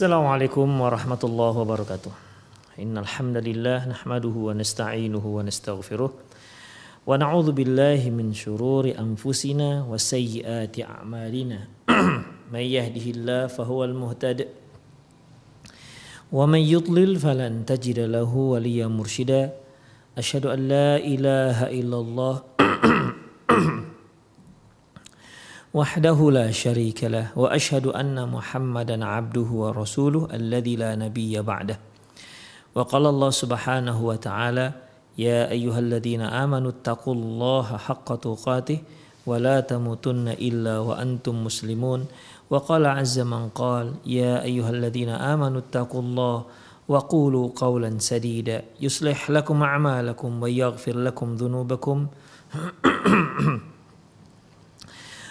السلام عليكم ورحمة الله وبركاته إن الحمد لله نحمده ونستعينه ونستغفره ونعوذ بالله من شرور أنفسنا وسيئات أعمالنا من يهده الله فهو المهتد ومن يضلل فلن تجد له وليا مرشدا أشهد أن لا إله إلا الله وحده لا شريك له وأشهد أن محمدا عبده ورسوله الذي لا نبي بعده. وقال الله سبحانه وتعالى يا أيها الذين آمنوا اتقوا الله حق تقاته ولا تموتن إلا وأنتم مسلمون. وقال عز من قال يا أيها الذين آمنوا اتقوا الله وقولوا قولا سديدا يصلح لكم أعمالكم ويغفر لكم ذنوبكم.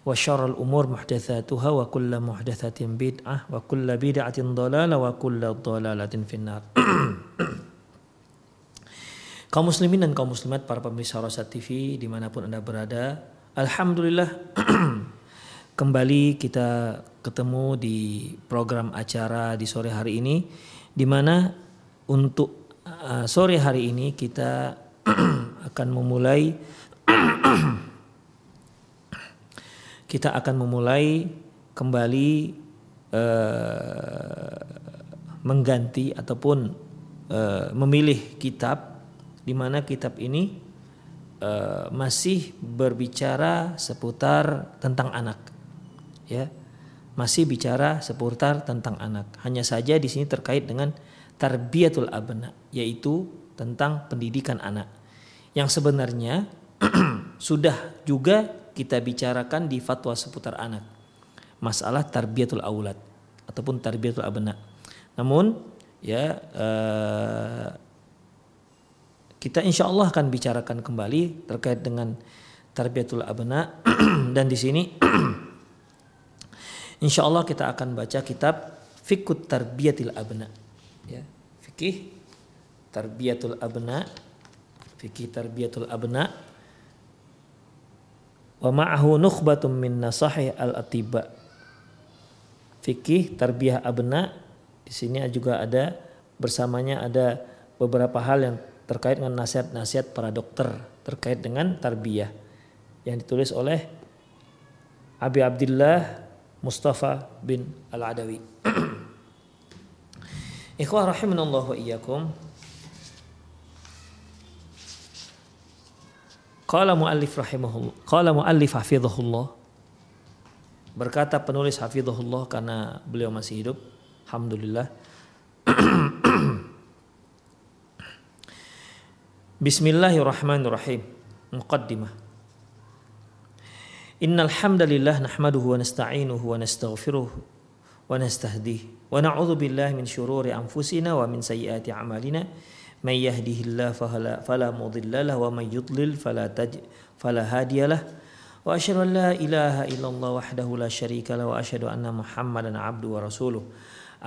wa syarrul umur muhdatsatuha wa kullu muhdatsatin bid'ah wa kullu bid'atin dhalalah wa kullu dhalalatin finnar. kaum muslimin dan kaum muslimat para pemirsa Rosat TV di mana pun Anda berada, alhamdulillah kembali kita ketemu di program acara di sore hari ini di mana untuk uh, sore hari ini kita akan memulai kita akan memulai kembali uh, mengganti ataupun uh, memilih kitab di mana kitab ini uh, masih berbicara seputar tentang anak ya. Masih bicara seputar tentang anak. Hanya saja di sini terkait dengan tarbiyatul abna yaitu tentang pendidikan anak. Yang sebenarnya sudah juga kita bicarakan di fatwa seputar anak. Masalah tarbiyatul aulad ataupun tarbiyatul abna. Namun ya uh, kita insya Allah akan bicarakan kembali terkait dengan tarbiyatul abna dan di sini insya Allah kita akan baca kitab Fikut Tarbiyatil Abna. Ya, fikih Tarbiyatul Abna, fikih Tarbiyatul Abna wa ma'ahu nukhbatum min nasahi al-atiba. Fikih tarbiyah abna di sini juga ada bersamanya ada beberapa hal yang terkait dengan nasihat-nasihat para dokter terkait dengan tarbiyah yang ditulis oleh Abi Abdullah Mustafa bin Al-Adawi. Ikhwah rahimanallah wa iyyakum. Qala muallif rahimahullah, qala muallif hafizahullah. Berkata penulis hafizahullah karena beliau masih hidup. Alhamdulillah. Bismillahirrahmanirrahim. Muqaddimah. Innal hamdalillah nahmaduhu wa nasta'inuhu wa nastaghfiruh wa nastahdihi wa na'udzu billahi min shururi anfusina wa min sayyiati a'malina. من يهده الله فلا, فلا مضل له ومن يضلل فلا تج فلا هادي له. وأشهد أن لا إله إلا الله وحده لا شريك له وأشهد أن محمدا عبده ورسوله.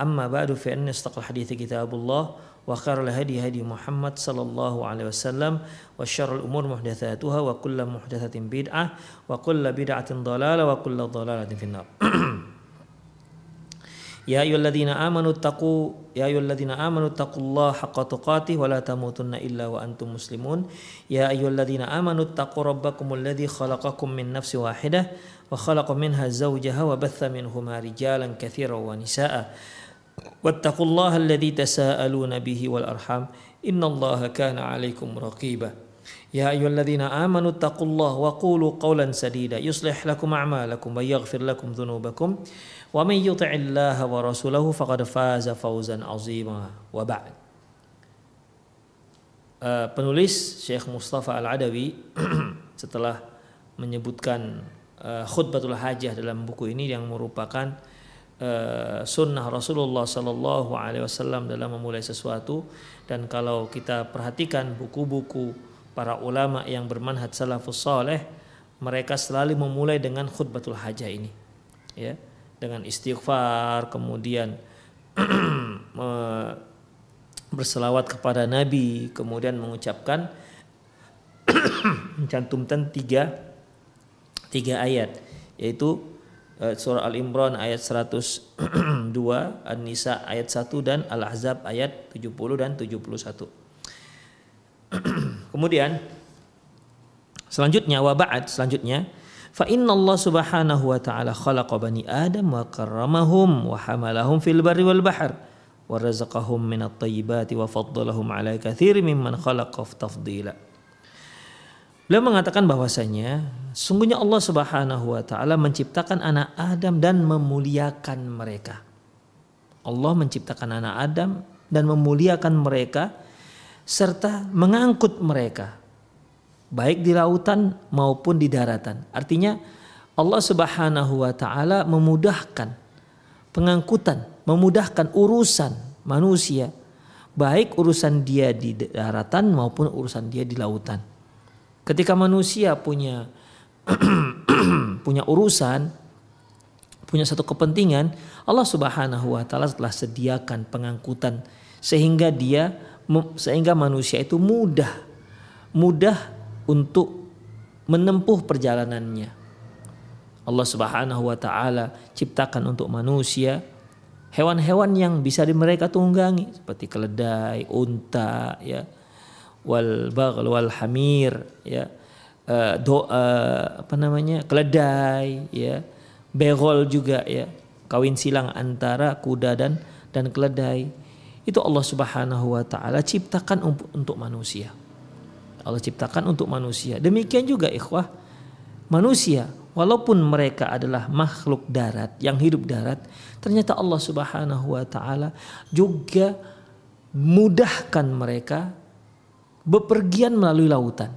أما بعد فإن أصدق الحديث كتاب الله وخير الهدي هدي محمد صلى الله عليه وسلم وشر الأمور محدثاتها وكل محدثة بدعة وكل بدعة ضلالة وكل ضلالة في النار. Ya ayyuhalladzina amanu taqu ya ayyuhalladzina amanu taqullaha haqqa tuqatih wa la tamutunna illa wa antum muslimun. Ya ayyuhalladzina amanu taqu rabbakumul ladzi khalaqakum min nafsi wahidah wa khalaqa minha zawjaha wa batha minhuma rijalan katsiran wa nisaa. Wattaqullaha alladzi tasaaluna bihi wal arham innallaha kana 'alaikum raqiba. يا أيها الذين آمنوا اتقوا الله وقولوا قولا سديدا يصلح لكم أعمالكم ويغفر لكم ذنوبكم ومن يطع الله ورسوله فقد فاز فوزا عظيما وبعد uh, penulis Syekh Mustafa Al-Adawi setelah menyebutkan uh, khutbatul hajah dalam buku ini yang merupakan uh, sunnah Rasulullah Sallallahu Alaihi Wasallam dalam memulai sesuatu dan kalau kita perhatikan buku-buku para ulama yang bermanhaj salafus saleh mereka selalu memulai dengan khutbatul hajah ini ya. Dengan istighfar kemudian berselawat kepada Nabi kemudian mengucapkan mencantumkan tiga tiga ayat yaitu eh, surah Al Imran ayat 102 An-Nisa ayat 1 dan Al Ahzab ayat 70 dan 71 Kemudian selanjutnya wa ba'd selanjutnya fa inna Allah subhanahu wa ta'ala khalaqa bani Adam wa karramahum wa hamalahum fil barri wal bahr wa razaqahum min at-tayyibati wa faddalahum ala katsiri mimman khalaqa tafdila. Beliau mengatakan bahwasanya sungguhnya Allah Subhanahu wa taala menciptakan anak Adam dan memuliakan mereka. Allah menciptakan anak Adam dan memuliakan mereka serta mengangkut mereka baik di lautan maupun di daratan. Artinya Allah Subhanahu wa taala memudahkan pengangkutan, memudahkan urusan manusia baik urusan dia di daratan maupun urusan dia di lautan. Ketika manusia punya punya urusan, punya satu kepentingan, Allah Subhanahu wa taala telah sediakan pengangkutan sehingga dia sehingga manusia itu mudah mudah untuk menempuh perjalanannya. Allah Subhanahu wa taala ciptakan untuk manusia hewan-hewan yang bisa di mereka tunggangi seperti keledai, unta ya, wal baghl wal hamir ya. Uh, do, uh, apa namanya? keledai ya. Begol juga ya. Kawin silang antara kuda dan dan keledai itu Allah Subhanahu wa taala ciptakan untuk manusia. Allah ciptakan untuk manusia. Demikian juga ikhwah manusia walaupun mereka adalah makhluk darat yang hidup darat, ternyata Allah Subhanahu wa taala juga mudahkan mereka bepergian melalui lautan.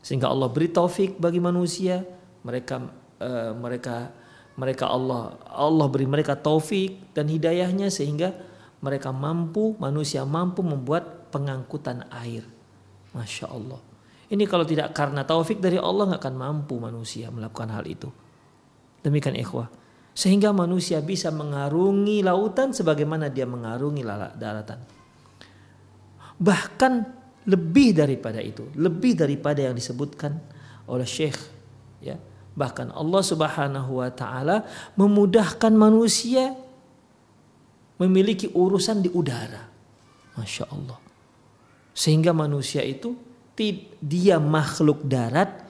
Sehingga Allah beri taufik bagi manusia, mereka uh, mereka mereka Allah Allah beri mereka taufik dan hidayahnya sehingga mereka mampu, manusia mampu membuat pengangkutan air. Masya Allah. Ini kalau tidak karena taufik dari Allah nggak akan mampu manusia melakukan hal itu. Demikian ikhwah. Sehingga manusia bisa mengarungi lautan sebagaimana dia mengarungi daratan. Bahkan lebih daripada itu, lebih daripada yang disebutkan oleh Syekh ya. Bahkan Allah Subhanahu wa taala memudahkan manusia memiliki urusan di udara. Masya Allah. Sehingga manusia itu dia makhluk darat,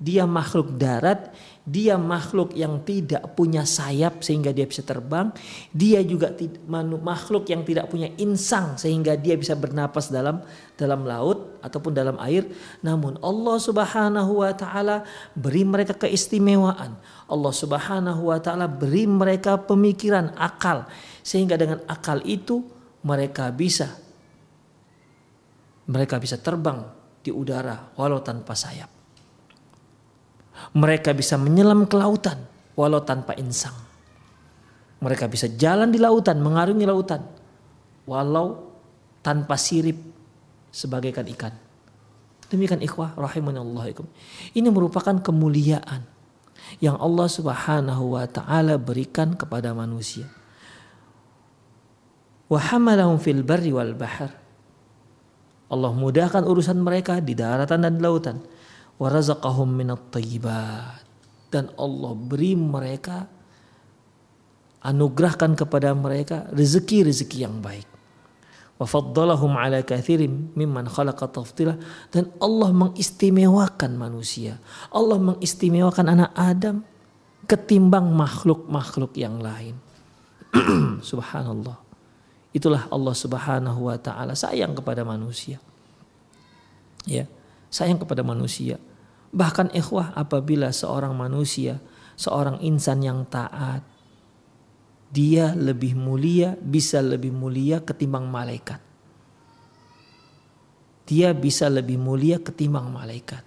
dia makhluk darat, dia makhluk yang tidak punya sayap sehingga dia bisa terbang, dia juga makhluk yang tidak punya insang sehingga dia bisa bernapas dalam dalam laut ataupun dalam air. Namun Allah Subhanahu wa taala beri mereka keistimewaan. Allah Subhanahu wa taala beri mereka pemikiran akal sehingga dengan akal itu mereka bisa mereka bisa terbang di udara walau tanpa sayap. Mereka bisa menyelam ke lautan walau tanpa insang. Mereka bisa jalan di lautan, mengarungi lautan walau tanpa sirip sebagaikan ikan. Demikian ikhwah rahimanallah Ini merupakan kemuliaan yang Allah Subhanahu wa taala berikan kepada manusia wa hamalahum fil barri wal bahr. Allah mudahkan urusan mereka di daratan dan lautan. Wa razaqahum minat thayyibat. Dan Allah beri mereka anugerahkan kepada mereka rezeki-rezeki yang baik. Wa faddalahum ala kathirin mimman khalaqa tafdila dan Allah mengistimewakan manusia. Allah mengistimewakan anak Adam ketimbang makhluk-makhluk yang lain. Subhanallah. Itulah Allah Subhanahu wa taala sayang kepada manusia. Ya, sayang kepada manusia. Bahkan ikhwah apabila seorang manusia, seorang insan yang taat, dia lebih mulia, bisa lebih mulia ketimbang malaikat. Dia bisa lebih mulia ketimbang malaikat.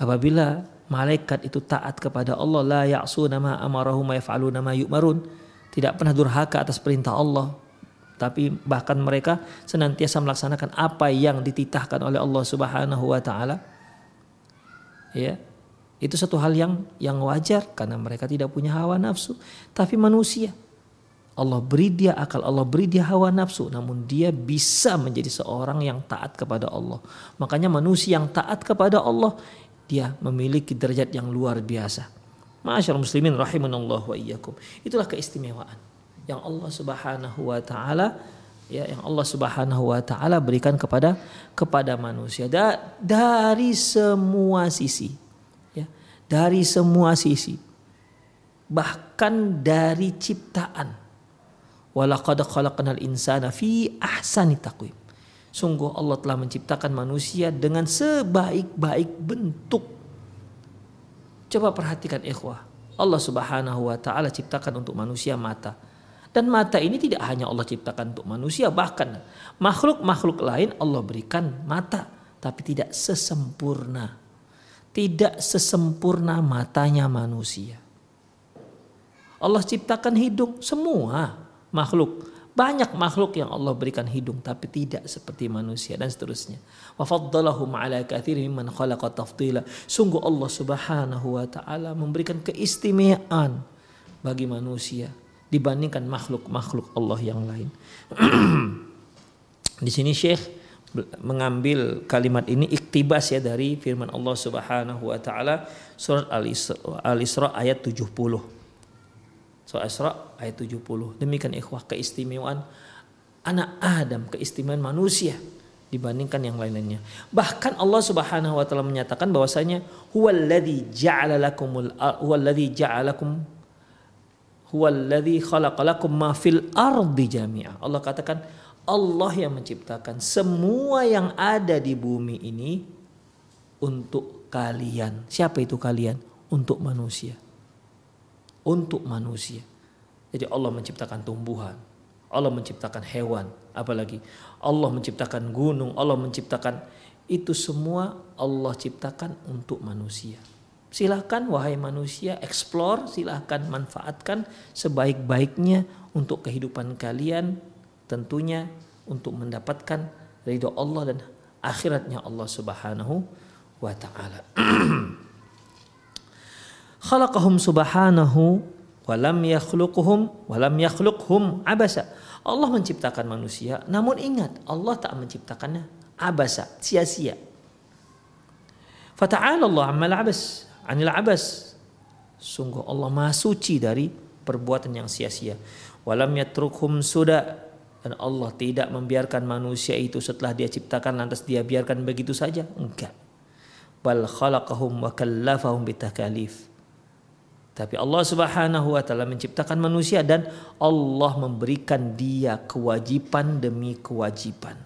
Apabila malaikat itu taat kepada Allah la ya'suna ma amarahum wa yaf'aluna ma yu'marun. Tidak pernah durhaka atas perintah Allah. Tapi bahkan mereka senantiasa melaksanakan apa yang dititahkan oleh Allah Subhanahu wa taala. Ya. Itu satu hal yang yang wajar karena mereka tidak punya hawa nafsu, tapi manusia Allah beri dia akal, Allah beri dia hawa nafsu, namun dia bisa menjadi seorang yang taat kepada Allah. Makanya manusia yang taat kepada Allah, dia memiliki derajat yang luar biasa. Masyaallah muslimin rahimanallah wa iyyakum. Itulah keistimewaan yang Allah Subhanahu wa taala ya yang Allah Subhanahu wa taala berikan kepada kepada manusia da, dari semua sisi ya dari semua sisi bahkan dari ciptaan Walaqad khalaqnal insana fi ahsani taqwim. Sungguh Allah telah menciptakan manusia dengan sebaik-baik bentuk. Coba perhatikan ikhwah. Allah Subhanahu wa taala ciptakan untuk manusia mata. Dan mata ini tidak hanya Allah ciptakan untuk manusia, bahkan makhluk-makhluk lain Allah berikan mata, tapi tidak sesempurna. Tidak sesempurna matanya manusia. Allah ciptakan hidung semua makhluk. Banyak makhluk yang Allah berikan hidung tapi tidak seperti manusia dan seterusnya. Wa faddalahum ala katsirin mimman khalaqa tafdila. Sungguh Allah Subhanahu wa taala memberikan keistimewaan bagi manusia dibandingkan makhluk-makhluk Allah yang lain. Di sini Syekh mengambil kalimat ini iktibas ya dari firman Allah Subhanahu wa taala surat Al-Isra ayat 70. Surah Isra ayat 70. Demikian ikhwah keistimewaan anak Adam, keistimewaan manusia dibandingkan yang lain-lainnya. Bahkan Allah Subhanahu wa taala menyatakan bahwasanya huwallazi ja'ala lakumul huwallazi ja'alakum huwallazi khalaqalakum ma fil ardi jami'a. Allah katakan Allah yang menciptakan semua yang ada di bumi ini untuk kalian. Siapa itu kalian? Untuk manusia untuk manusia. Jadi Allah menciptakan tumbuhan, Allah menciptakan hewan, apalagi Allah menciptakan gunung, Allah menciptakan itu semua Allah ciptakan untuk manusia. Silahkan wahai manusia explore, silahkan manfaatkan sebaik-baiknya untuk kehidupan kalian tentunya untuk mendapatkan ridho Allah dan akhiratnya Allah Subhanahu wa taala. khalaqahum subhanahu walam yakhluquhum walam yakhluqhum abasa. Allah menciptakan manusia, namun ingat Allah tak menciptakannya abasa, sia-sia. Fata'ala Allah ammal abas, anil abas. Sungguh Allah Maha suci dari perbuatan yang sia-sia. Walam yatrukhum sudah dan Allah tidak membiarkan manusia itu setelah dia ciptakan lantas dia biarkan begitu saja. Enggak. Bal khalaqahum wa kallafahum bitakalif tapi Allah Subhanahu wa taala menciptakan manusia dan Allah memberikan dia kewajiban demi kewajiban.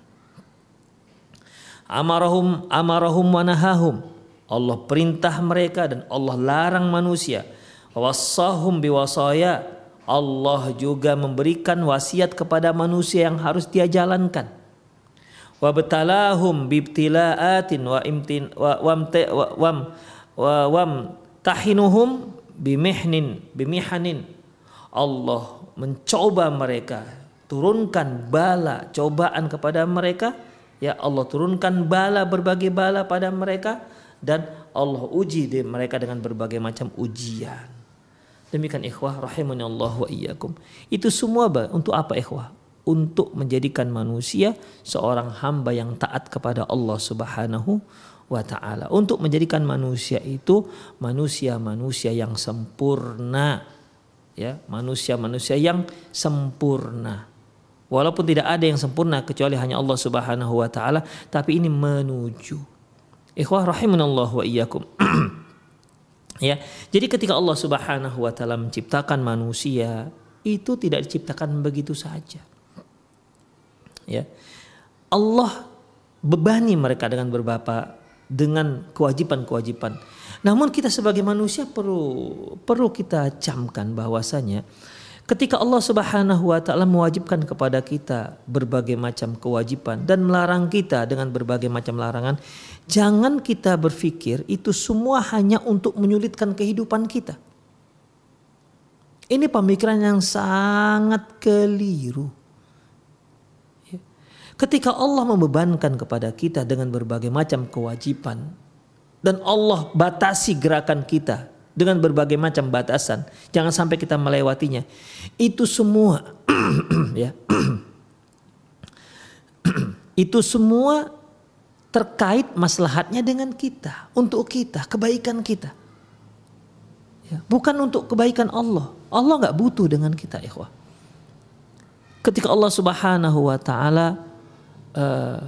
Amarahum amarahum wa nahahum. Allah perintah mereka dan Allah larang manusia. Wassahum biwasaya. Allah juga memberikan wasiat kepada manusia yang harus dia jalankan. Wa betalahum bibtilaatin wa imtin wa wam wa wam wa wam tahinuhum bimihnin bimihanin Allah mencoba mereka turunkan bala cobaan kepada mereka ya Allah turunkan bala berbagai bala pada mereka dan Allah uji mereka dengan berbagai macam ujian. Demikian ikhwah rahimani Allah wa iyyakum. Itu semua untuk apa ikhwah? Untuk menjadikan manusia seorang hamba yang taat kepada Allah Subhanahu wa taala. Untuk menjadikan manusia itu manusia-manusia yang sempurna. Ya manusia-manusia yang sempurna. Walaupun tidak ada yang sempurna kecuali hanya Allah Subhanahu wa taala tapi ini menuju ikhwah rahimanallah wa iyyakum ya jadi ketika Allah Subhanahu wa taala menciptakan manusia itu tidak diciptakan begitu saja ya Allah bebani mereka dengan beberapa dengan kewajiban-kewajiban. Namun kita sebagai manusia perlu perlu kita camkan bahwasanya Ketika Allah Subhanahu wa taala mewajibkan kepada kita berbagai macam kewajiban dan melarang kita dengan berbagai macam larangan, jangan kita berpikir itu semua hanya untuk menyulitkan kehidupan kita. Ini pemikiran yang sangat keliru. Ya. Ketika Allah membebankan kepada kita dengan berbagai macam kewajiban dan Allah batasi gerakan kita dengan berbagai macam batasan, jangan sampai kita melewatinya. Itu semua ya. itu semua terkait maslahatnya dengan kita, untuk kita, kebaikan kita. Ya, bukan untuk kebaikan Allah. Allah nggak butuh dengan kita, ikhwah. Ketika Allah Subhanahu wa taala uh,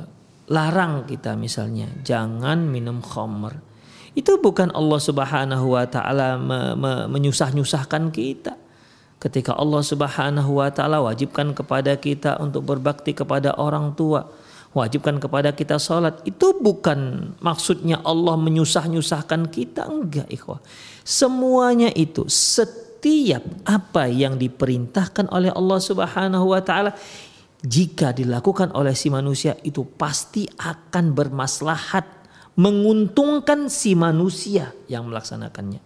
larang kita misalnya jangan minum khamr. Itu bukan Allah Subhanahu wa taala me, me, menyusah-nyusahkan kita. Ketika Allah Subhanahu wa taala wajibkan kepada kita untuk berbakti kepada orang tua, wajibkan kepada kita sholat itu bukan maksudnya Allah menyusah-nyusahkan kita enggak ikhwah Semuanya itu setiap apa yang diperintahkan oleh Allah Subhanahu wa taala jika dilakukan oleh si manusia itu pasti akan bermaslahat menguntungkan si manusia yang melaksanakannya.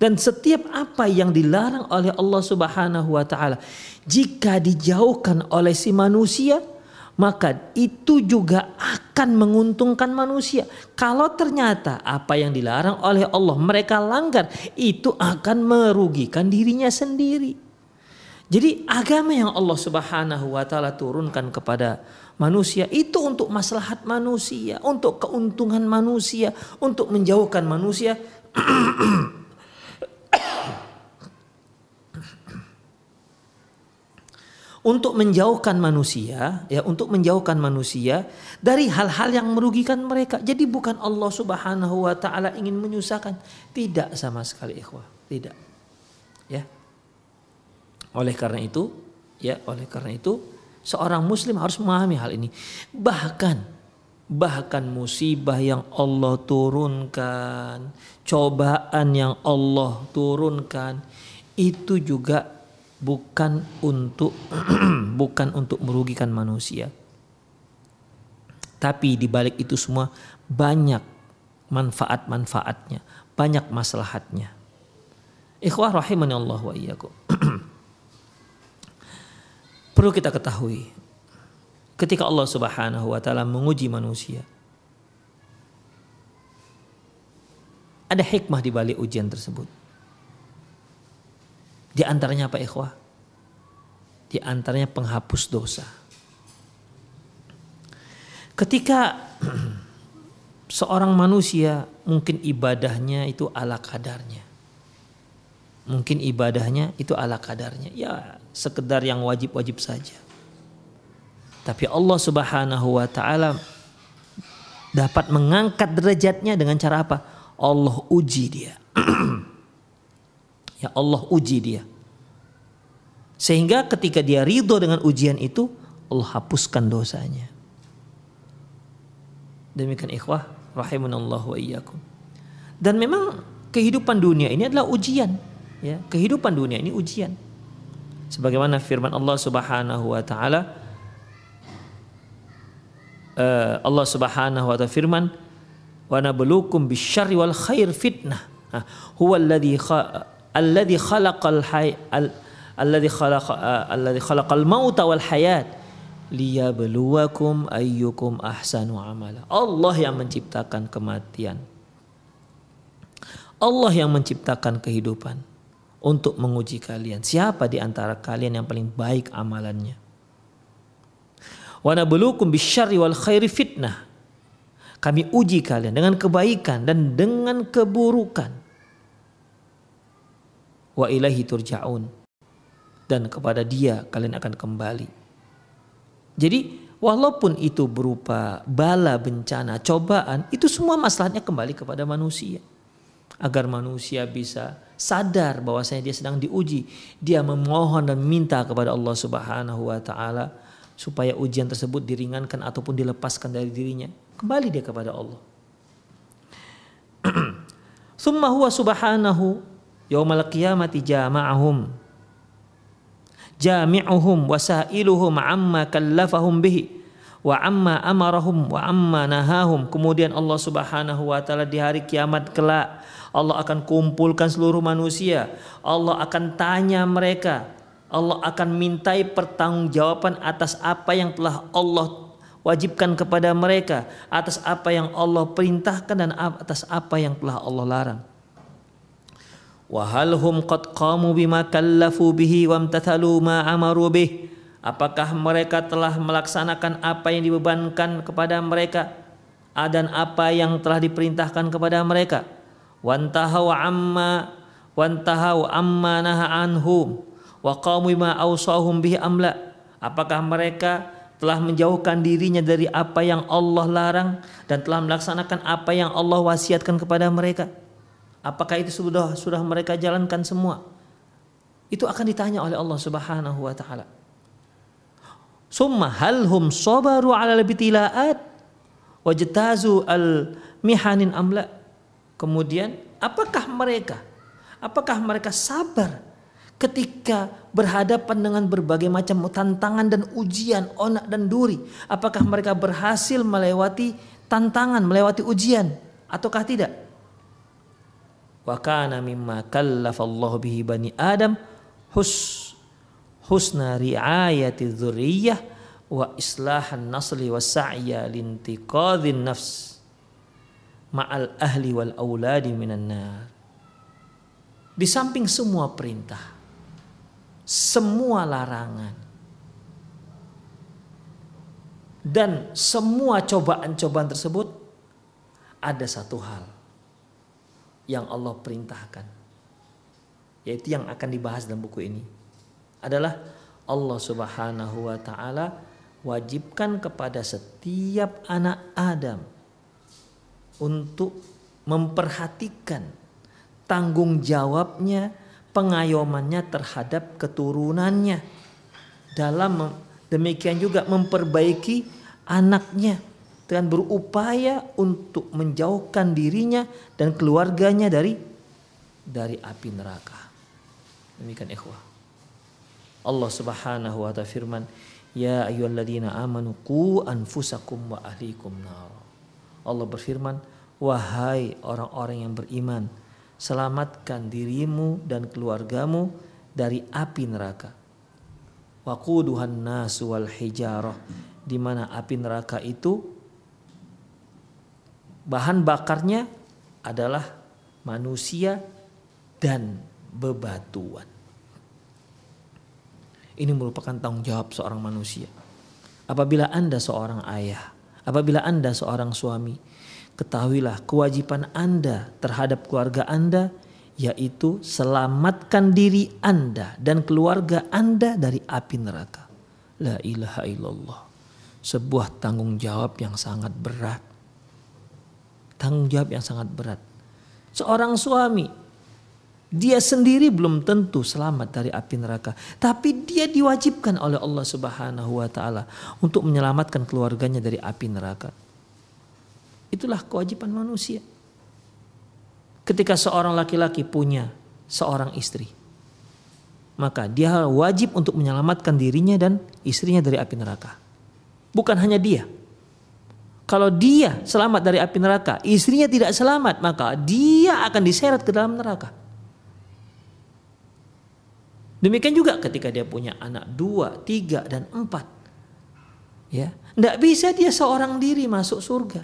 Dan setiap apa yang dilarang oleh Allah Subhanahu wa taala jika dijauhkan oleh si manusia maka itu juga akan menguntungkan manusia. Kalau ternyata apa yang dilarang oleh Allah mereka langgar, itu akan merugikan dirinya sendiri. Jadi agama yang Allah Subhanahu wa taala turunkan kepada manusia itu untuk maslahat manusia, untuk keuntungan manusia, untuk menjauhkan manusia untuk menjauhkan manusia ya untuk menjauhkan manusia dari hal-hal yang merugikan mereka. Jadi bukan Allah Subhanahu wa taala ingin menyusahkan, tidak sama sekali ikhwah, tidak. Ya. Oleh karena itu, ya, oleh karena itu seorang muslim harus memahami hal ini. Bahkan bahkan musibah yang Allah turunkan, cobaan yang Allah turunkan itu juga bukan untuk bukan untuk merugikan manusia. Tapi di balik itu semua banyak manfaat-manfaatnya, banyak maslahatnya. Ikhwah rahimani Allah wa iyyakum. Perlu kita ketahui ketika Allah Subhanahu wa taala menguji manusia ada hikmah di balik ujian tersebut. Di antaranya apa ikhwah? Di antaranya penghapus dosa. Ketika seorang manusia mungkin ibadahnya itu ala kadarnya. Mungkin ibadahnya itu ala kadarnya. Ya sekedar yang wajib-wajib saja. Tapi Allah subhanahu wa ta'ala dapat mengangkat derajatnya dengan cara apa? Allah uji dia. Ya Allah uji dia. Sehingga ketika dia ridho dengan ujian itu, Allah hapuskan dosanya. Demikian ikhwah, rahimunallah wa iyyakum. Dan memang kehidupan dunia ini adalah ujian. Ya, kehidupan dunia ini ujian. Sebagaimana firman Allah Subhanahu wa taala uh, Allah Subhanahu wa taala firman wa nabluukum bisyarri wal khair fitnah. Huwa alladhi alladzi khalaqal hay al, alladzi khalaq alladzi khalaqal wal hayat liyabluwakum ayyukum ahsanu amala. Allah yang menciptakan kematian. Allah yang menciptakan kehidupan untuk menguji kalian. Siapa di antara kalian yang paling baik amalannya? Wa bisyarri wal khairi fitnah. Kami uji kalian dengan kebaikan dan dengan keburukan wa ilahi turja'un dan kepada dia kalian akan kembali. Jadi walaupun itu berupa bala bencana, cobaan, itu semua masalahnya kembali kepada manusia. Agar manusia bisa sadar bahwasanya dia sedang diuji, dia memohon dan minta kepada Allah Subhanahu wa taala supaya ujian tersebut diringankan ataupun dilepaskan dari dirinya. Kembali dia kepada Allah. Summa huwa subhanahu yaumal qiyamati jama'ahum jami'uhum wasailuhum amma kallafahum bihi wa amma amarahum wa amma nahahum. Kemudian Allah Subhanahu wa taala di hari kiamat kelak Allah akan kumpulkan seluruh manusia. Allah akan tanya mereka. Allah akan mintai pertanggungjawaban atas apa yang telah Allah wajibkan kepada mereka atas apa yang Allah perintahkan dan atas apa yang telah Allah larang. Wa hal qad qamu bima kallafu bihi wamtathalu ma amaru Apakah mereka telah melaksanakan apa yang dibebankan kepada mereka dan apa yang telah diperintahkan kepada mereka? Wantahau amma wantahau amma naha anhum wa qamu bima awsahum bihi amla. Apakah mereka telah menjauhkan dirinya dari apa yang Allah larang dan telah melaksanakan apa yang Allah wasiatkan kepada mereka? Apakah itu sudah sudah mereka jalankan semua? Itu akan ditanya oleh Allah Subhanahu wa taala. Summa hal hum sabaru ala al-bitilaat wajtazu al mihanin amla. Kemudian apakah mereka apakah mereka sabar ketika berhadapan dengan berbagai macam tantangan dan ujian onak dan duri? Apakah mereka berhasil melewati tantangan, melewati ujian ataukah tidak? Wa kana mimma kallafallahu bihi bani Adam hus husna riayati dzurriyyah wa islahan nasli wa sa'ya lintiqadhin nafs ma'al ahli wal auladi minan nar. Di samping semua perintah, semua larangan, dan semua cobaan-cobaan tersebut ada satu hal yang Allah perintahkan yaitu yang akan dibahas dalam buku ini adalah Allah Subhanahu wa taala wajibkan kepada setiap anak Adam untuk memperhatikan tanggung jawabnya, pengayomannya terhadap keturunannya. Dalam demikian juga memperbaiki anaknya dengan berupaya untuk menjauhkan dirinya dan keluarganya dari dari api neraka. Demikian ikhwah. Allah Subhanahu wa taala firman, "Ya ayyuhalladzina amanu qu anfusakum wa ahlikum nar." Allah berfirman, "Wahai orang-orang yang beriman, selamatkan dirimu dan keluargamu dari api neraka." Waquduhan nasu wal hijarah, di mana api neraka itu bahan bakarnya adalah manusia dan bebatuan. Ini merupakan tanggung jawab seorang manusia. Apabila Anda seorang ayah, apabila Anda seorang suami, ketahuilah kewajiban Anda terhadap keluarga Anda yaitu selamatkan diri Anda dan keluarga Anda dari api neraka. La ilaha illallah. Sebuah tanggung jawab yang sangat berat. Tanggung jawab yang sangat berat. Seorang suami dia sendiri belum tentu selamat dari api neraka, tapi dia diwajibkan oleh Allah Subhanahu wa taala untuk menyelamatkan keluarganya dari api neraka. Itulah kewajiban manusia. Ketika seorang laki-laki punya seorang istri, maka dia wajib untuk menyelamatkan dirinya dan istrinya dari api neraka. Bukan hanya dia. Kalau dia selamat dari api neraka, istrinya tidak selamat, maka dia akan diseret ke dalam neraka. Demikian juga ketika dia punya anak dua, tiga, dan empat. Ya, tidak bisa dia seorang diri masuk surga.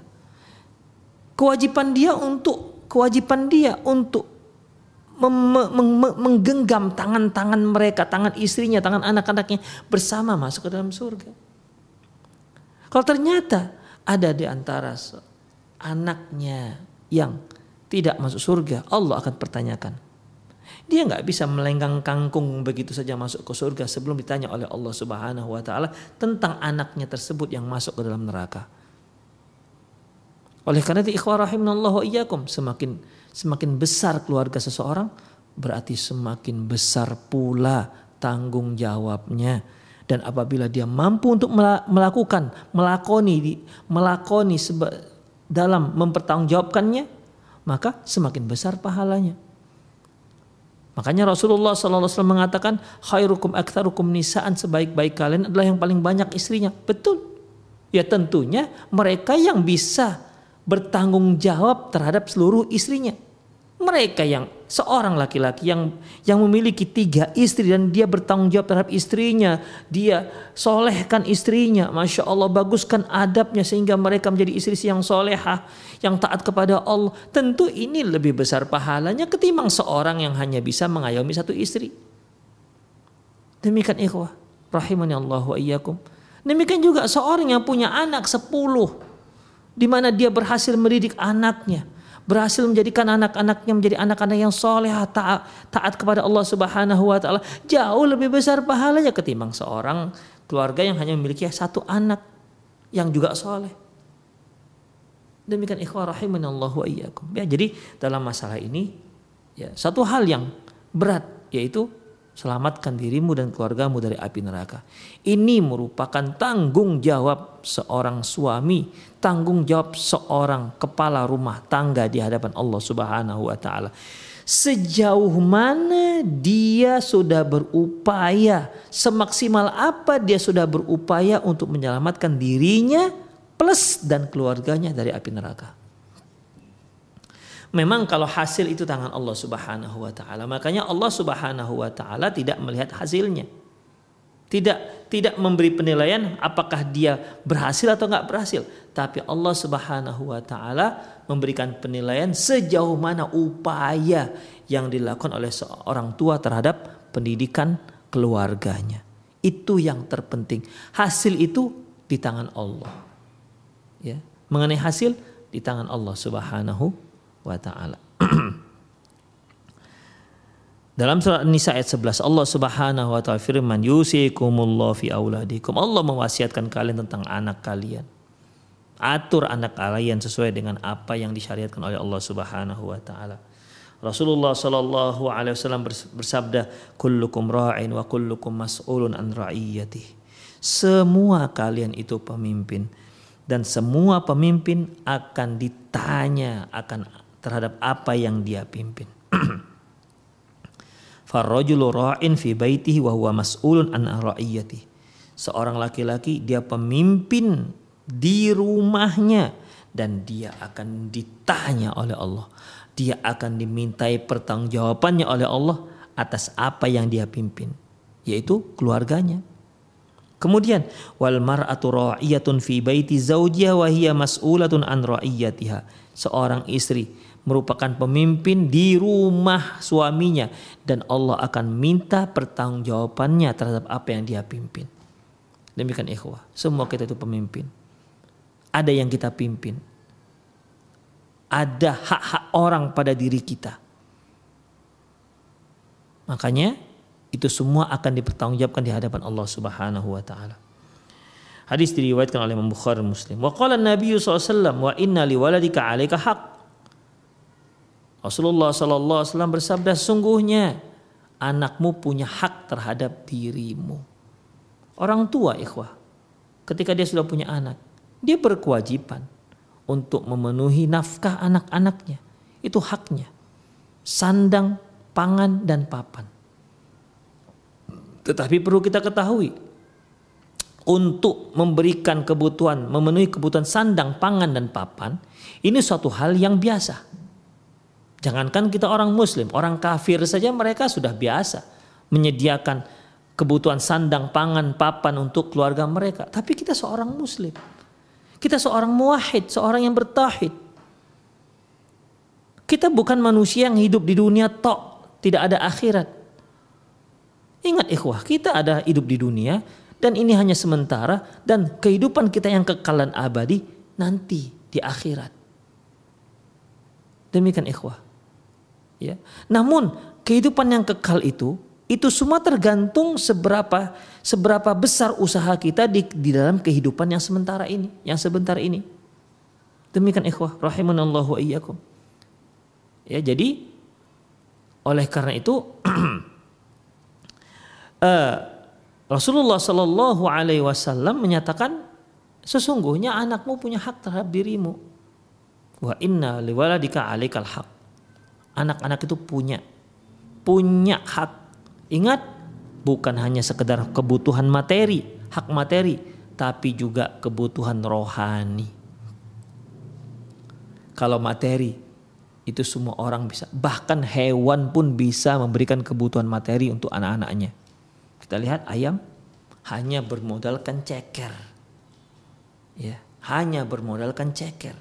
Kewajiban dia untuk kewajiban dia untuk menggenggam tangan-tangan mereka, tangan istrinya, tangan anak-anaknya bersama masuk ke dalam surga. Kalau ternyata ada di antara anaknya yang tidak masuk surga, Allah akan pertanyakan, dia nggak bisa melenggang kangkung begitu saja masuk ke surga sebelum ditanya oleh Allah Subhanahu wa taala tentang anaknya tersebut yang masuk ke dalam neraka. Oleh karena itu ikhwah rahimanallahu iyyakum semakin semakin besar keluarga seseorang berarti semakin besar pula tanggung jawabnya dan apabila dia mampu untuk melakukan melakoni melakoni dalam mempertanggungjawabkannya maka semakin besar pahalanya Makanya Rasulullah SAW mengatakan khairukum aktsarukum nisaan sebaik-baik kalian adalah yang paling banyak istrinya. Betul. Ya tentunya mereka yang bisa bertanggung jawab terhadap seluruh istrinya. Mereka yang seorang laki-laki yang yang memiliki tiga istri dan dia bertanggung jawab terhadap istrinya, dia solehkan istrinya, masya Allah baguskan adabnya sehingga mereka menjadi istri yang solehah, yang taat kepada Allah. Tentu ini lebih besar pahalanya ketimbang seorang yang hanya bisa mengayomi satu istri. Demikian ikhwah, rahimani Allah wa iyyakum. Demikian juga seorang yang punya anak sepuluh, di mana dia berhasil mendidik anaknya, berhasil menjadikan anak-anaknya menjadi anak-anak yang soleh taat, taat kepada Allah Subhanahu wa taala jauh lebih besar pahalanya ketimbang seorang keluarga yang hanya memiliki satu anak yang juga soleh. Demikian ikhwah rahimanallahu wa iyyakum. Ya, jadi dalam masalah ini ya satu hal yang berat yaitu selamatkan dirimu dan keluargamu dari api neraka. Ini merupakan tanggung jawab seorang suami, tanggung jawab seorang kepala rumah tangga di hadapan Allah Subhanahu wa taala. Sejauh mana dia sudah berupaya, semaksimal apa dia sudah berupaya untuk menyelamatkan dirinya plus dan keluarganya dari api neraka. Memang kalau hasil itu tangan Allah Subhanahu wa taala, makanya Allah Subhanahu wa taala tidak melihat hasilnya. Tidak tidak memberi penilaian apakah dia berhasil atau enggak berhasil, tapi Allah Subhanahu wa taala memberikan penilaian sejauh mana upaya yang dilakukan oleh seorang tua terhadap pendidikan keluarganya. Itu yang terpenting. Hasil itu di tangan Allah. Ya. Mengenai hasil di tangan Allah Subhanahu wa taala. Dalam surat Nisa ayat 11 Allah Subhanahu wa taala firman yusikumullahu fi auladikum. Allah mewasiatkan kalian tentang anak kalian. Atur anak kalian sesuai dengan apa yang disyariatkan oleh Allah Subhanahu wa taala. Rasulullah Shallallahu alaihi wasallam bersabda, "Kullukum ra'in wa kullukum mas'ulun an ra'iyati." Semua kalian itu pemimpin dan semua pemimpin akan ditanya akan terhadap apa yang dia pimpin. Farrajulu ra'in fi baitihi wa huwa mas'ulun an ra'iyati. Seorang laki-laki dia pemimpin di rumahnya dan dia akan ditanya oleh Allah. Dia akan dimintai pertanggungjawabannya oleh Allah atas apa yang dia pimpin, yaitu keluarganya. Kemudian wal mar'atu ra'iyatun fi baiti zawjiha wa hiya mas'ulatun an ra'iyatiha. Seorang istri merupakan pemimpin di rumah suaminya dan Allah akan minta pertanggungjawabannya terhadap apa yang dia pimpin. Demikian ikhwah, semua kita itu pemimpin. Ada yang kita pimpin. Ada hak-hak orang pada diri kita. Makanya itu semua akan dipertanggungjawabkan di hadapan Allah Subhanahu wa taala. Hadis diriwayatkan oleh Imam Bukhari Muslim. Wa qala Nabi SAW wa inna liwaladika 'alaika haqq Rasulullah Sallallahu Alaihi Wasallam bersabda, sungguhnya anakmu punya hak terhadap dirimu. Orang tua ikhwah, ketika dia sudah punya anak, dia berkewajiban untuk memenuhi nafkah anak-anaknya. Itu haknya. Sandang, pangan, dan papan. Tetapi perlu kita ketahui, untuk memberikan kebutuhan, memenuhi kebutuhan sandang, pangan, dan papan, ini suatu hal yang biasa Jangankan kita orang muslim, orang kafir saja mereka sudah biasa menyediakan kebutuhan sandang, pangan, papan untuk keluarga mereka. Tapi kita seorang muslim. Kita seorang muwahhid, seorang yang bertauhid. Kita bukan manusia yang hidup di dunia tok, tidak ada akhirat. Ingat ikhwah, kita ada hidup di dunia dan ini hanya sementara dan kehidupan kita yang kekalan abadi nanti di akhirat. Demikian ikhwah. Ya. Namun kehidupan yang kekal itu itu semua tergantung seberapa seberapa besar usaha kita di, di dalam kehidupan yang sementara ini, yang sebentar ini. Demikian ikhwah rahimanallahu iyyakum. Ya, jadi oleh karena itu uh, Rasulullah Shallallahu alaihi wasallam menyatakan sesungguhnya anakmu punya hak terhadap dirimu. Wa inna liwaladika alaikal haq anak-anak itu punya punya hak. Ingat, bukan hanya sekedar kebutuhan materi, hak materi, tapi juga kebutuhan rohani. Kalau materi itu semua orang bisa, bahkan hewan pun bisa memberikan kebutuhan materi untuk anak-anaknya. Kita lihat ayam hanya bermodalkan ceker. Ya, hanya bermodalkan ceker.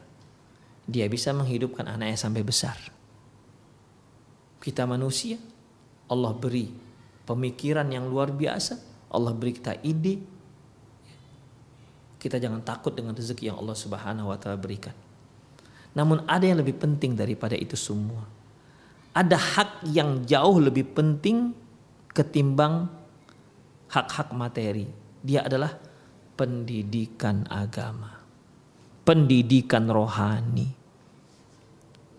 Dia bisa menghidupkan anaknya sampai besar. Kita manusia, Allah beri pemikiran yang luar biasa. Allah beri kita ide. Kita jangan takut dengan rezeki yang Allah Subhanahu wa taala berikan. Namun ada yang lebih penting daripada itu semua. Ada hak yang jauh lebih penting ketimbang hak-hak materi. Dia adalah pendidikan agama. Pendidikan rohani.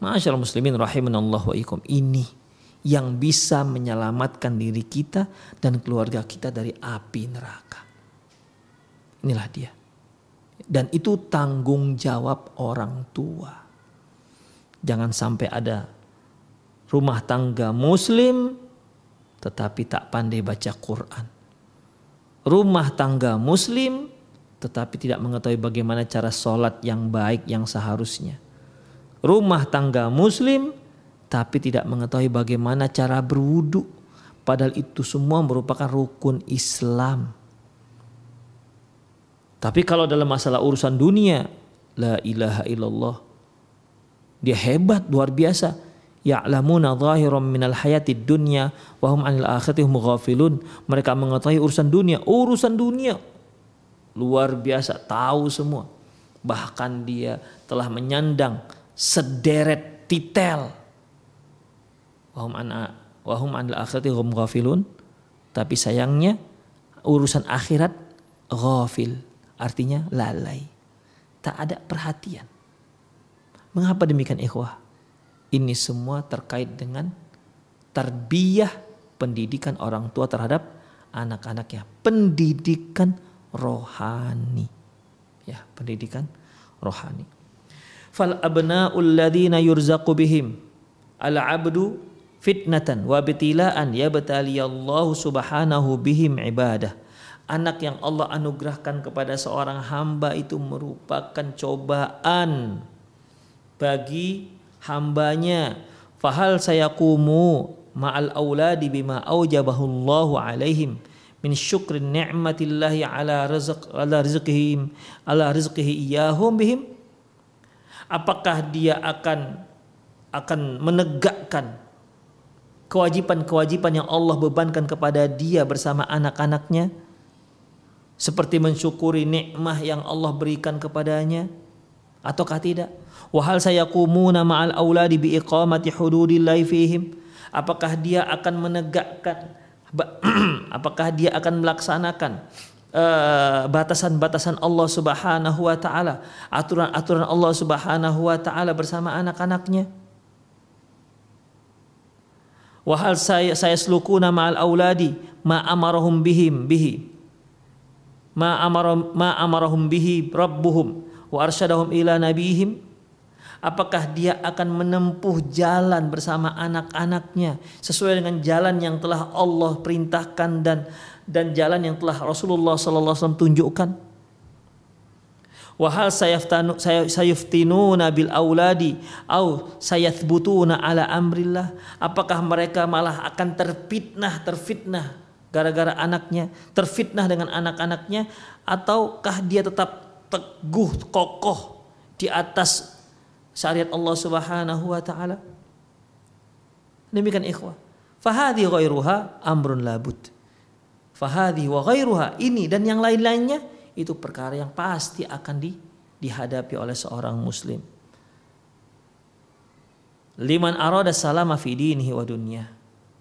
Masyaallah muslimin rahimanallah wa ikum. Ini yang bisa menyelamatkan diri kita dan keluarga kita dari api neraka. Inilah dia. Dan itu tanggung jawab orang tua. Jangan sampai ada rumah tangga muslim tetapi tak pandai baca Quran rumah tangga muslim tetapi tidak mengetahui bagaimana cara sholat yang baik yang seharusnya. Rumah tangga muslim tapi tidak mengetahui bagaimana cara berwudu. Padahal itu semua merupakan rukun Islam. Tapi kalau dalam masalah urusan dunia, la ilaha illallah. Dia hebat, luar biasa ya'lamuna zahiran minal hayatid dunya wa hum 'anil akhirati hum. Mereka mengetahui urusan dunia, urusan dunia luar biasa, tahu semua. Bahkan dia telah menyandang sederet titel. Wa hum an wa hum 'anil akhirati hum ghafilun. Tapi sayangnya urusan akhirat ghafil, artinya lalai. Tak ada perhatian. Mengapa demikian ikhwah? Ini semua terkait dengan tarbiyah pendidikan orang tua terhadap anak-anaknya. Pendidikan rohani. Ya, pendidikan rohani. Fal abna'ul ladzina yurzaqu bihim. Al 'abdu fitnatan wa bitilaan yabtaliyallahu subhanahu bihim ibadah. Anak yang Allah anugerahkan kepada seorang hamba itu merupakan cobaan bagi hambanya. Fahal saya kumu ma'al auladi bima aujabahullahu alaihim min syukri ni'matillahi ala rizq ala rizqihim ala rizqihi iyahum bihim apakah dia akan akan menegakkan kewajiban-kewajiban yang Allah bebankan kepada dia bersama anak-anaknya? Seperti mensyukuri nikmah yang Allah berikan kepadanya? Ataukah tidak? Wahal saya kumuna ma'al auladi bi iqamati hududillahi fihim. Apakah dia akan menegakkan apakah dia akan melaksanakan batasan-batasan uh, Allah Subhanahu wa taala, aturan-aturan Allah Subhanahu wa taala bersama anak-anaknya? Wahal saya saya selukuna ma'al auladi ma amarahum bihim bihi. Ma amarahum ma amarahum bihi rabbuhum wa arsyadahum ila nabihim. Apakah dia akan menempuh jalan bersama anak-anaknya sesuai dengan jalan yang telah Allah perintahkan dan dan jalan yang telah Rasulullah wasallam tunjukkan? Wahal sayaftanu sayuftinuna bil auladi au sayathbutuna ala amrillah apakah mereka malah akan terfitnah terfitnah gara-gara anaknya terfitnah dengan anak-anaknya ataukah dia tetap teguh kokoh di atas syariat Allah Subhanahu wa taala. Demikian ikhwah. Fahadi ghairuha amrun labud. Fahadi wa ghairuha ini dan yang lain-lainnya itu perkara yang pasti akan di, dihadapi oleh seorang muslim. Liman arada salama fi dinihi wa dunya.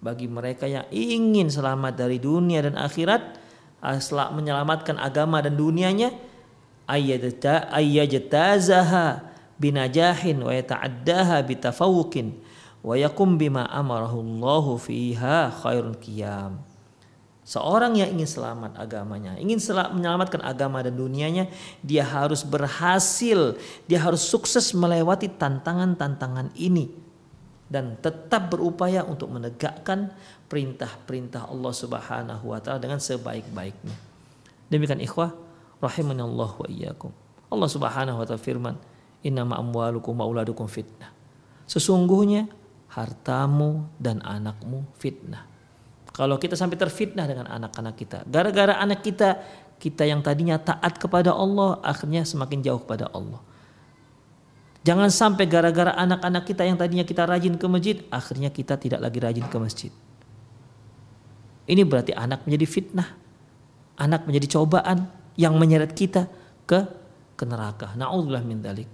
Bagi mereka yang ingin selamat dari dunia dan akhirat, menyelamatkan agama dan dunianya, ayyajtazaha binajahin wa yata'addaha bitafawukin wa yakum bima amarahu Allahu fiha khairul qiyam. Seorang yang ingin selamat agamanya, ingin menyelamatkan agama dan dunianya, dia harus berhasil, dia harus sukses melewati tantangan-tantangan ini. dan tetap berupaya untuk menegakkan perintah-perintah Allah Subhanahu wa taala dengan sebaik-baiknya. Demikian ikhwah rahimani Allah wa iyyakum. Allah Subhanahu wa taala firman, "Innama amwalukum wa fitnah." Sesungguhnya hartamu dan anakmu fitnah. Kalau kita sampai terfitnah dengan anak-anak kita, gara-gara anak kita kita yang tadinya taat kepada Allah akhirnya semakin jauh kepada Allah. Jangan sampai gara-gara anak-anak kita yang tadinya kita rajin ke masjid, akhirnya kita tidak lagi rajin ke masjid. Ini berarti anak menjadi fitnah. Anak menjadi cobaan yang menyeret kita ke ke neraka. Na'udzubillah min dalik.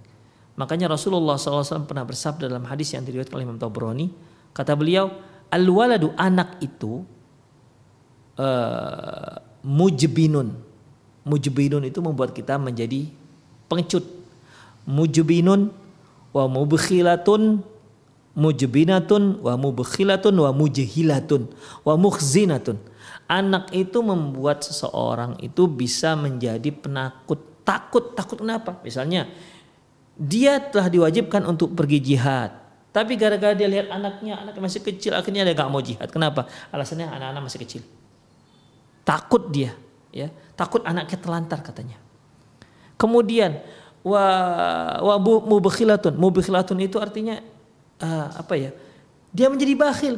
Makanya Rasulullah SAW pernah bersabda dalam hadis yang diriwayatkan oleh Imam Tabrani, kata beliau, al-waladu anak itu uh, mujbinun. Mujbinun itu membuat kita menjadi pengecut. Mujbinun wa mubkhilatun mujbinatun wa mubkhilatun wa mujhilatun wa mukhzinatun. Anak itu membuat seseorang itu bisa menjadi penakut. Takut, takut kenapa? Misalnya dia telah diwajibkan untuk pergi jihad. Tapi gara-gara dia lihat anaknya, anaknya masih kecil, akhirnya dia gak mau jihad. Kenapa? Alasannya anak-anak masih kecil. Takut dia, ya. Takut anaknya telantar katanya. Kemudian wa wa mubkhilatun. Mubkhilatun itu artinya uh, apa ya? Dia menjadi bakhil.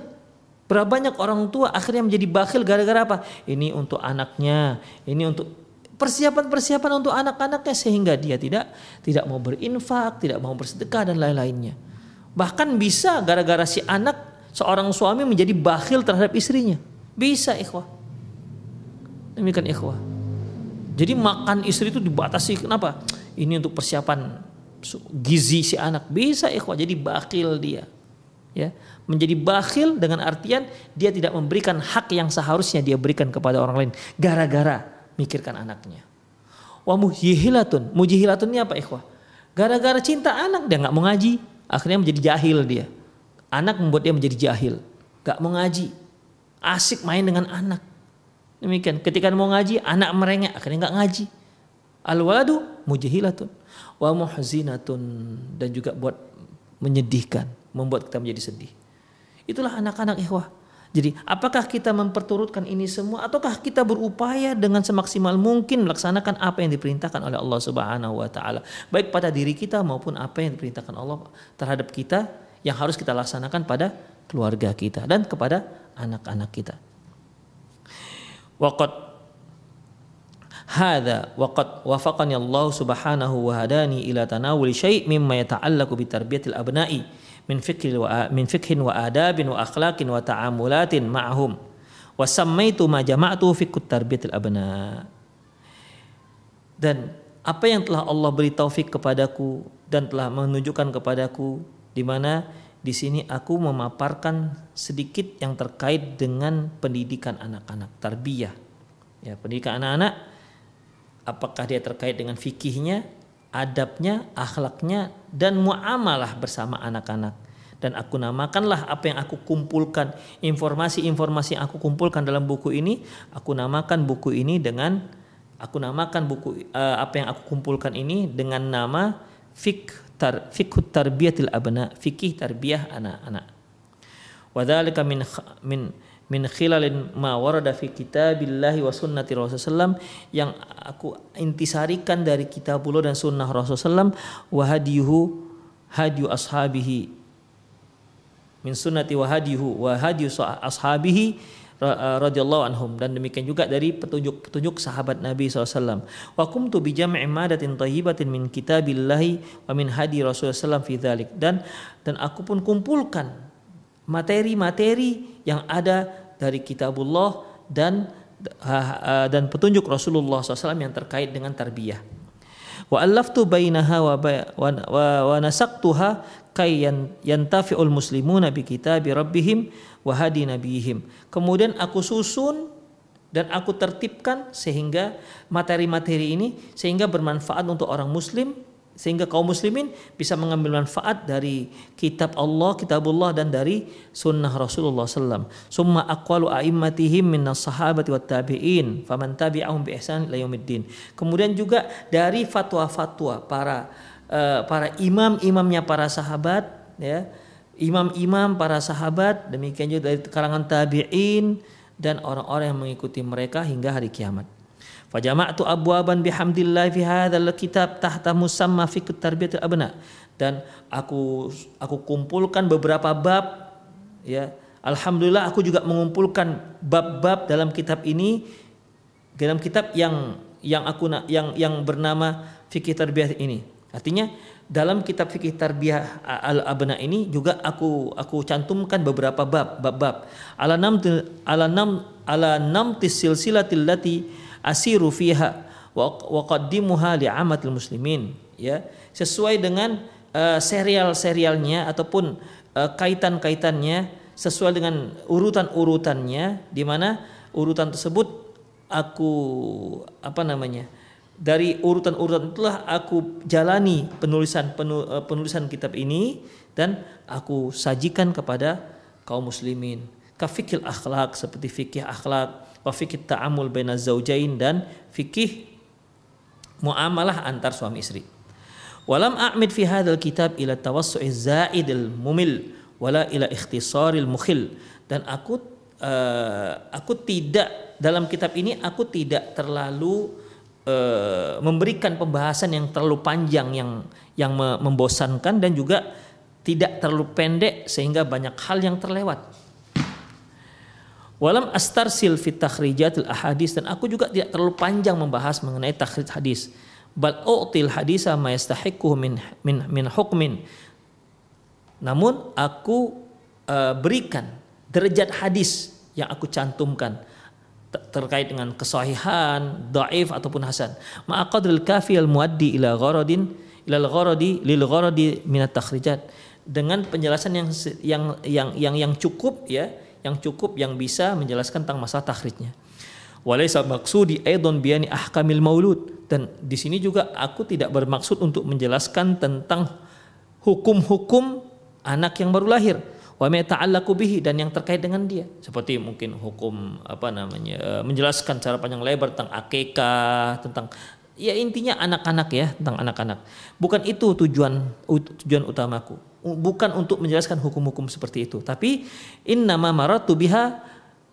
Berapa banyak orang tua akhirnya menjadi bakhil gara-gara apa? Ini untuk anaknya, ini untuk persiapan-persiapan untuk anak-anaknya sehingga dia tidak tidak mau berinfak, tidak mau bersedekah dan lain-lainnya. Bahkan bisa gara-gara si anak seorang suami menjadi bakhil terhadap istrinya. Bisa ikhwah. Demikian ikhwah. Jadi makan istri itu dibatasi kenapa? Ini untuk persiapan gizi si anak bisa ikhwah jadi bakhil dia ya menjadi bakhil dengan artian dia tidak memberikan hak yang seharusnya dia berikan kepada orang lain gara-gara mikirkan anaknya wa mujihilatun mujihilatun ini apa ikhwah gara-gara cinta anak dia nggak mau ngaji akhirnya menjadi jahil dia. Anak membuat dia menjadi jahil. Nggak mau ngaji. Asik main dengan anak. Demikian. Ketika mau ngaji anak merengek. Akhirnya nggak ngaji. Al waladu mujihilatun wa muhzinatun. Dan juga buat menyedihkan, membuat kita menjadi sedih. Itulah anak-anak ikhwah. Jadi apakah kita memperturutkan ini semua ataukah kita berupaya dengan semaksimal mungkin melaksanakan apa yang diperintahkan oleh Allah Subhanahu wa taala, baik pada diri kita maupun apa yang diperintahkan Allah terhadap kita yang harus kita laksanakan pada keluarga kita dan kepada anak-anak kita. Waqat Hada waqad wafaqani Allah subhanahu wa hadani ila tanawuli syai' mimma yata'allaqu bi abna'i min fikhin wa min fikhin wa adabin wa akhlaqin wa ta'amulatin ma'ahum wa sammaitu ma jama'tu fi tarbiyatil abna. Dan apa yang telah Allah beri taufik kepadaku dan telah menunjukkan kepadaku di mana di sini aku memaparkan sedikit yang terkait dengan pendidikan anak-anak tarbiyah. Ya pendidikan anak-anak apakah dia terkait dengan fikihnya, adabnya, akhlaknya, dan muamalah bersama anak-anak. Dan aku namakanlah apa yang aku kumpulkan, informasi-informasi yang aku kumpulkan dalam buku ini, aku namakan buku ini dengan, aku namakan buku uh, apa yang aku kumpulkan ini dengan nama fik tar, fikhut tarbiyatil abna, fikih tarbiyah anak-anak. Wadhalika min min min khilalin ma warada fi kitabillahi wa sunnati Rasulullah yang aku intisarikan dari kitabullah dan sunnah Rasulullah wa hadiyuhu hadiyu ashabihi min sunnati wa hadiyu wa hadiyu ashabihi radhiyallahu anhum dan demikian juga dari petunjuk-petunjuk sahabat Nabi SAW. Wa kumtu bi jam'i madatin thayyibatin min kitabillahi wa min hadi Rasulullah SAW fi dhalik. Dan dan aku pun kumpulkan materi-materi yang ada dari kitabullah dan dan petunjuk Rasulullah SAW yang terkait dengan tarbiyah. Wa allaftu bainaha wa wa, wa nasaqtuha kay yantafi'ul muslimuna bi kitabi rabbihim wa hadi nabihim. Kemudian aku susun dan aku tertibkan sehingga materi-materi ini sehingga bermanfaat untuk orang muslim sehingga kaum muslimin bisa mengambil manfaat dari kitab Allah, kitabullah dan dari sunnah Rasulullah SAW. Summa aqwalu a'immatihim min sahabati wa tabi'in faman tabi'ahum bi ihsan ila. Kemudian juga dari fatwa-fatwa para uh, para imam-imamnya para sahabat ya imam-imam para sahabat, demikian juga dari kalangan tabi'in dan orang-orang yang mengikuti mereka hingga hari kiamat. Fajama'tu abwaban bihamdillah fi hadzal kitab tahta musamma fi tarbiyatil abna. Dan aku aku kumpulkan beberapa bab ya. Alhamdulillah aku juga mengumpulkan bab-bab dalam kitab ini dalam kitab yang yang aku yang yang bernama fikih tarbiyah ini. Artinya dalam kitab fikih tarbiyah al abna ini juga aku aku cantumkan beberapa bab bab-bab. Ala nam ala nam ala nam silsilatil lati asiru fiha wa qaddimuha li'amatil muslimin ya. Sesuai dengan uh, serial-serialnya ataupun uh, kaitan-kaitannya sesuai dengan urutan-urutannya di mana urutan tersebut aku apa namanya dari urutan-urutan itulah aku jalani penulisan eh, penulisan kitab ini dan aku sajikan kepada kaum muslimin. Kafikil akhlak seperti fikih akhlak wa fikih ta'amul baina zaujain dan fikih muamalah antar suami istri. Walam a'mid fi hadzal kitab ila tawassu'i zaidil mumil wala ila ikhtisaril mukhil dan aku uh, aku tidak dalam kitab ini aku tidak terlalu uh, memberikan pembahasan yang terlalu panjang yang yang membosankan dan juga tidak terlalu pendek sehingga banyak hal yang terlewat. Walam astarsil fit takhrijatil ahadis dan aku juga tidak terlalu panjang membahas mengenai takhrij hadis. Bal u'til hadisa ma yastahiqu min min min hukmin. Namun aku uh, berikan derajat hadis yang aku cantumkan terkait dengan kesahihan, dhaif ataupun hasan. Ma'aqadril kafi al muaddi ila gharadin ila al gharadi lil gharadi min takhrijat dengan penjelasan yang yang yang yang yang cukup ya yang cukup yang bisa menjelaskan tentang masalah takhrijnya. Walaysa maksudi aidon biani ahkamil maulud. Dan di sini juga aku tidak bermaksud untuk menjelaskan tentang hukum-hukum anak yang baru lahir. Wa ta'allaqu bihi dan yang terkait dengan dia. Seperti mungkin hukum apa namanya eh, menjelaskan cara panjang lebar tentang akekah tentang ya intinya anak-anak ya tentang anak-anak. Bukan itu tujuan tujuan utamaku bukan untuk menjelaskan hukum-hukum seperti itu. Tapi innama maratu biha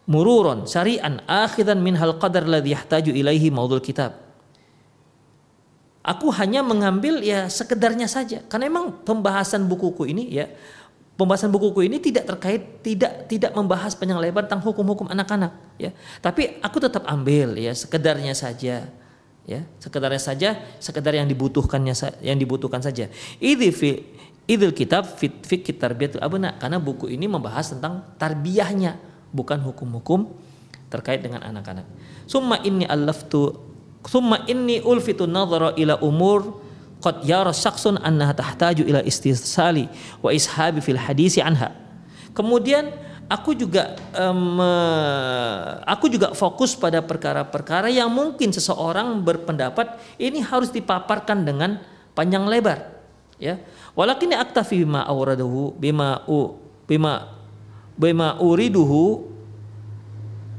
mururon syari'an akhidan min hal qadar ladhi yahtaju ilaihi maudul kitab. Aku hanya mengambil ya sekedarnya saja. Karena memang pembahasan bukuku ini ya pembahasan bukuku ini tidak terkait tidak tidak membahas panjang lebar tentang hukum-hukum anak-anak ya. Tapi aku tetap ambil ya sekedarnya saja ya. Sekedarnya saja sekedar yang dibutuhkannya yang dibutuhkan saja. Idhi Idul kitab fit fikih tarbiyatul abna karena buku ini membahas tentang tarbiyahnya bukan hukum-hukum terkait dengan anak-anak. Summa inni allaftu summa inni ulfitu nadhara ila umur qad yara syakhsun annaha tahtaju ila istisali wa ishabi fil hadisi anha. Kemudian aku juga um, aku juga fokus pada perkara-perkara yang mungkin seseorang berpendapat ini harus dipaparkan dengan panjang lebar ya. Walakin aktafi bima awradahu bima u bima bima uriduhu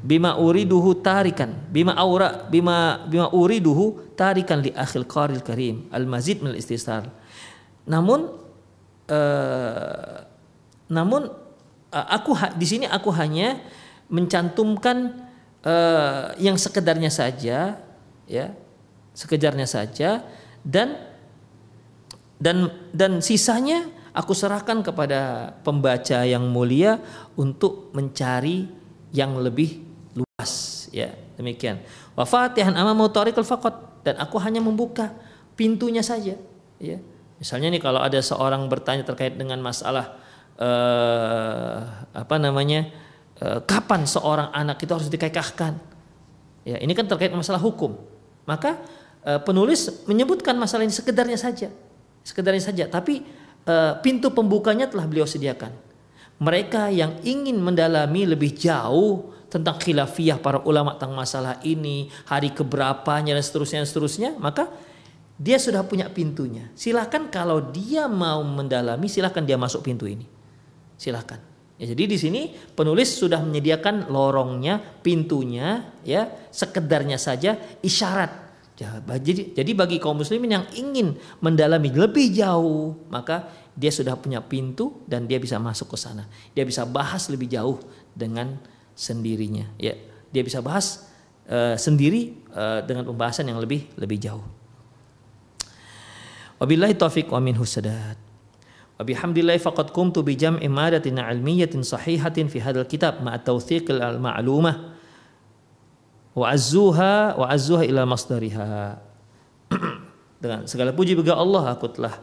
bima uriduhu tarikan bima aura bima bima uriduhu tarikan li akhil qaril karim al mazid min istisar namun uh, namun uh, aku di sini aku hanya mencantumkan uh, yang sekedarnya saja ya sekedarnya saja dan dan dan sisanya aku serahkan kepada pembaca yang mulia untuk mencari yang lebih luas ya. Demikian. Wa fatihan amamu tariqul faqat. Dan aku hanya membuka pintunya saja ya. Misalnya nih kalau ada seorang bertanya terkait dengan masalah eh, apa namanya eh, kapan seorang anak itu harus dikekahkan ya. Ini kan terkait masalah hukum. Maka eh, penulis menyebutkan masalah ini sekedarnya saja sekedarnya saja. Tapi e, pintu pembukanya telah beliau sediakan. Mereka yang ingin mendalami lebih jauh tentang khilafiyah para ulama tentang masalah ini hari keberapanya dan seterusnya dan seterusnya maka dia sudah punya pintunya. Silahkan kalau dia mau mendalami silahkan dia masuk pintu ini. Silahkan. Ya, jadi di sini penulis sudah menyediakan lorongnya pintunya ya sekedarnya saja isyarat Jadi, jadi bagi kaum muslimin yang ingin mendalami lebih jauh, maka dia sudah punya pintu dan dia bisa masuk ke sana. Dia bisa bahas lebih jauh dengan sendirinya. Ya, dia bisa bahas uh, sendiri uh, dengan pembahasan yang lebih lebih jauh. Wabillahi taufiq wa minhu sadat. Wa bihamdillahi faqad qumtu bi jam'i madatin ilmiyatin sahihatin fi hadzal kitab ma'a tawthiqil al-ma'lumah wa azzuha wa azzuha ila masdariha. Dengan segala puji bagi Allah aku telah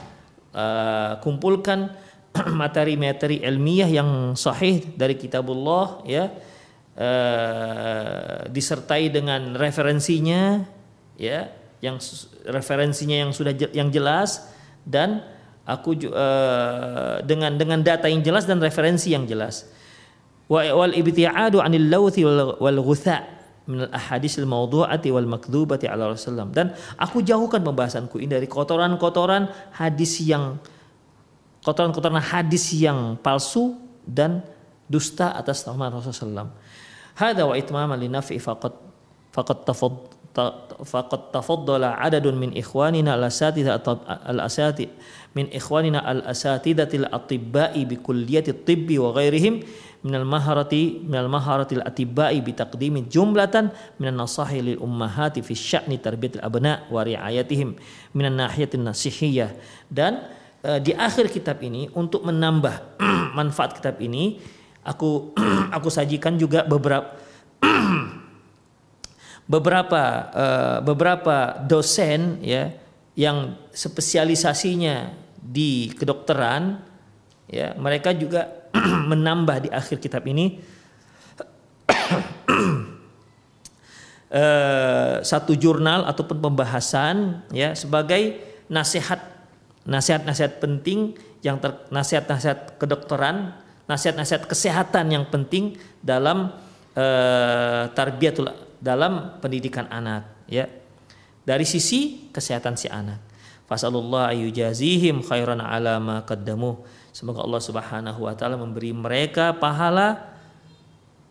uh, kumpulkan materi-materi ilmiah yang sahih dari kitabullah ya. Uh, disertai dengan referensinya ya yang referensinya yang sudah yang jelas dan aku uh, dengan dengan data yang jelas dan referensi yang jelas. Wal ibtiadu anil lawthi wal ghutha minal ahadis mawdu'ati wal makdzubati ala Rasulullah dan aku jauhkan pembahasanku ini dari kotoran-kotoran hadis yang kotoran-kotoran hadis yang palsu dan dusta atas nama Rasulullah. Hada wa itmama li naf'i faqat faqat tafad faqad tafaddala adadun min ikhwanina al-asatidha al-asati min ikhwanina al-asatidatil atibba'i bi kulliyati tibbi wa ghairihim minal maharati minal maharatil atibai bi taqdimi jumlatan minan nasahi lil ummahati fi sya'ni tarbiyatil abna wa riayatihim minan nahiyatin nasihiyah. Dan uh, di akhir kitab ini untuk menambah manfaat kitab ini aku aku sajikan juga beberapa beberapa uh, beberapa dosen ya yang spesialisasinya di kedokteran ya mereka juga menambah di akhir kitab ini uh, satu jurnal ataupun pembahasan ya sebagai nasihat nasihat-nasihat penting yang ter, nasihat-nasihat kedokteran, nasihat-nasihat kesehatan yang penting dalam uh, tarbiyatul dalam pendidikan anak ya. Dari sisi kesehatan si anak. Fasalullah ayujazihim khairan ala ma qaddamu Semoga Allah Subhanahu wa taala memberi mereka pahala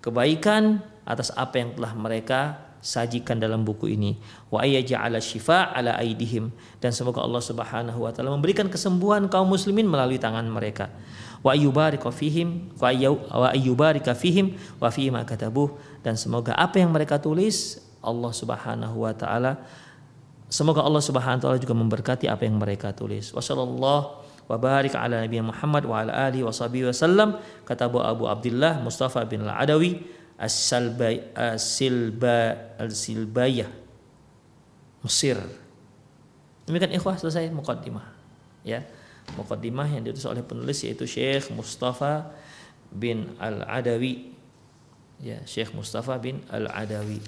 kebaikan atas apa yang telah mereka sajikan dalam buku ini. Wa ayyaja'ala syifa ala aidihim. Dan semoga Allah Subhanahu wa taala memberikan kesembuhan kaum muslimin melalui tangan mereka. Wa ayyubarika fihim wa ayyubarika fihim wa fi ma katabuh. Dan semoga apa yang mereka tulis Allah Subhanahu wa taala semoga Allah Subhanahu wa taala juga memberkati apa yang mereka tulis. Wasallallahu wa barik ala nabi Muhammad wa ala alihi wa sahbihi wasallam kata Abu Abu Abdullah Mustafa bin Al-Adawi As-Silba Al-Silbayah. Mesir. Demikian ikhwah selesai mukaddimah ya. Mukaddimah yang ditulis oleh penulis yaitu Syekh Mustafa bin Al-Adawi ya Syekh Mustafa bin Al-Adawi.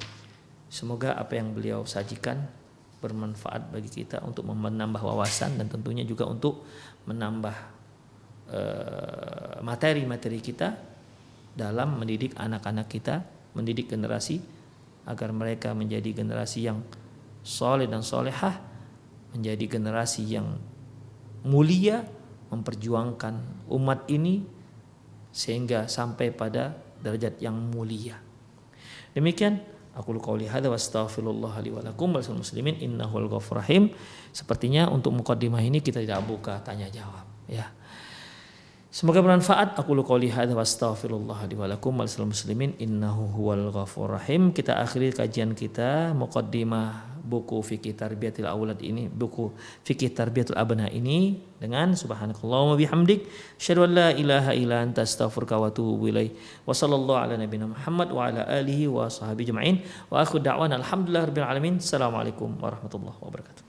Semoga apa yang beliau sajikan bermanfaat bagi kita untuk menambah wawasan dan tentunya juga untuk menambah eh, materi-materi kita dalam mendidik anak-anak kita, mendidik generasi agar mereka menjadi generasi yang soleh dan solehah, menjadi generasi yang mulia, memperjuangkan umat ini sehingga sampai pada derajat yang mulia. Demikian Aku qauli hadza wa astaghfirullah li wa lakum muslimin innahul ghafur rahim. Sepertinya untuk mukaddimah ini kita tidak buka tanya jawab ya. Semoga bermanfaat. Aku qauli hadza wa astaghfirullah li wa lakum muslimin innahu huwal ghafur rahim. Kita akhiri kajian kita mukaddimah buku fikih tarbiyatil aulad ini, buku fikih tarbiyatul abna ini dengan subhanakallahumma bihamdik asyhadu an la ilaha illa anta astaghfiruka wa atubu ilaik. Wa sallallahu ala nabiyyina Muhammad wa ala alihi wa sahbihi jema'in. Wa akhu da'wana alhamdulillah rabbil alamin. Assalamualaikum warahmatullahi wabarakatuh.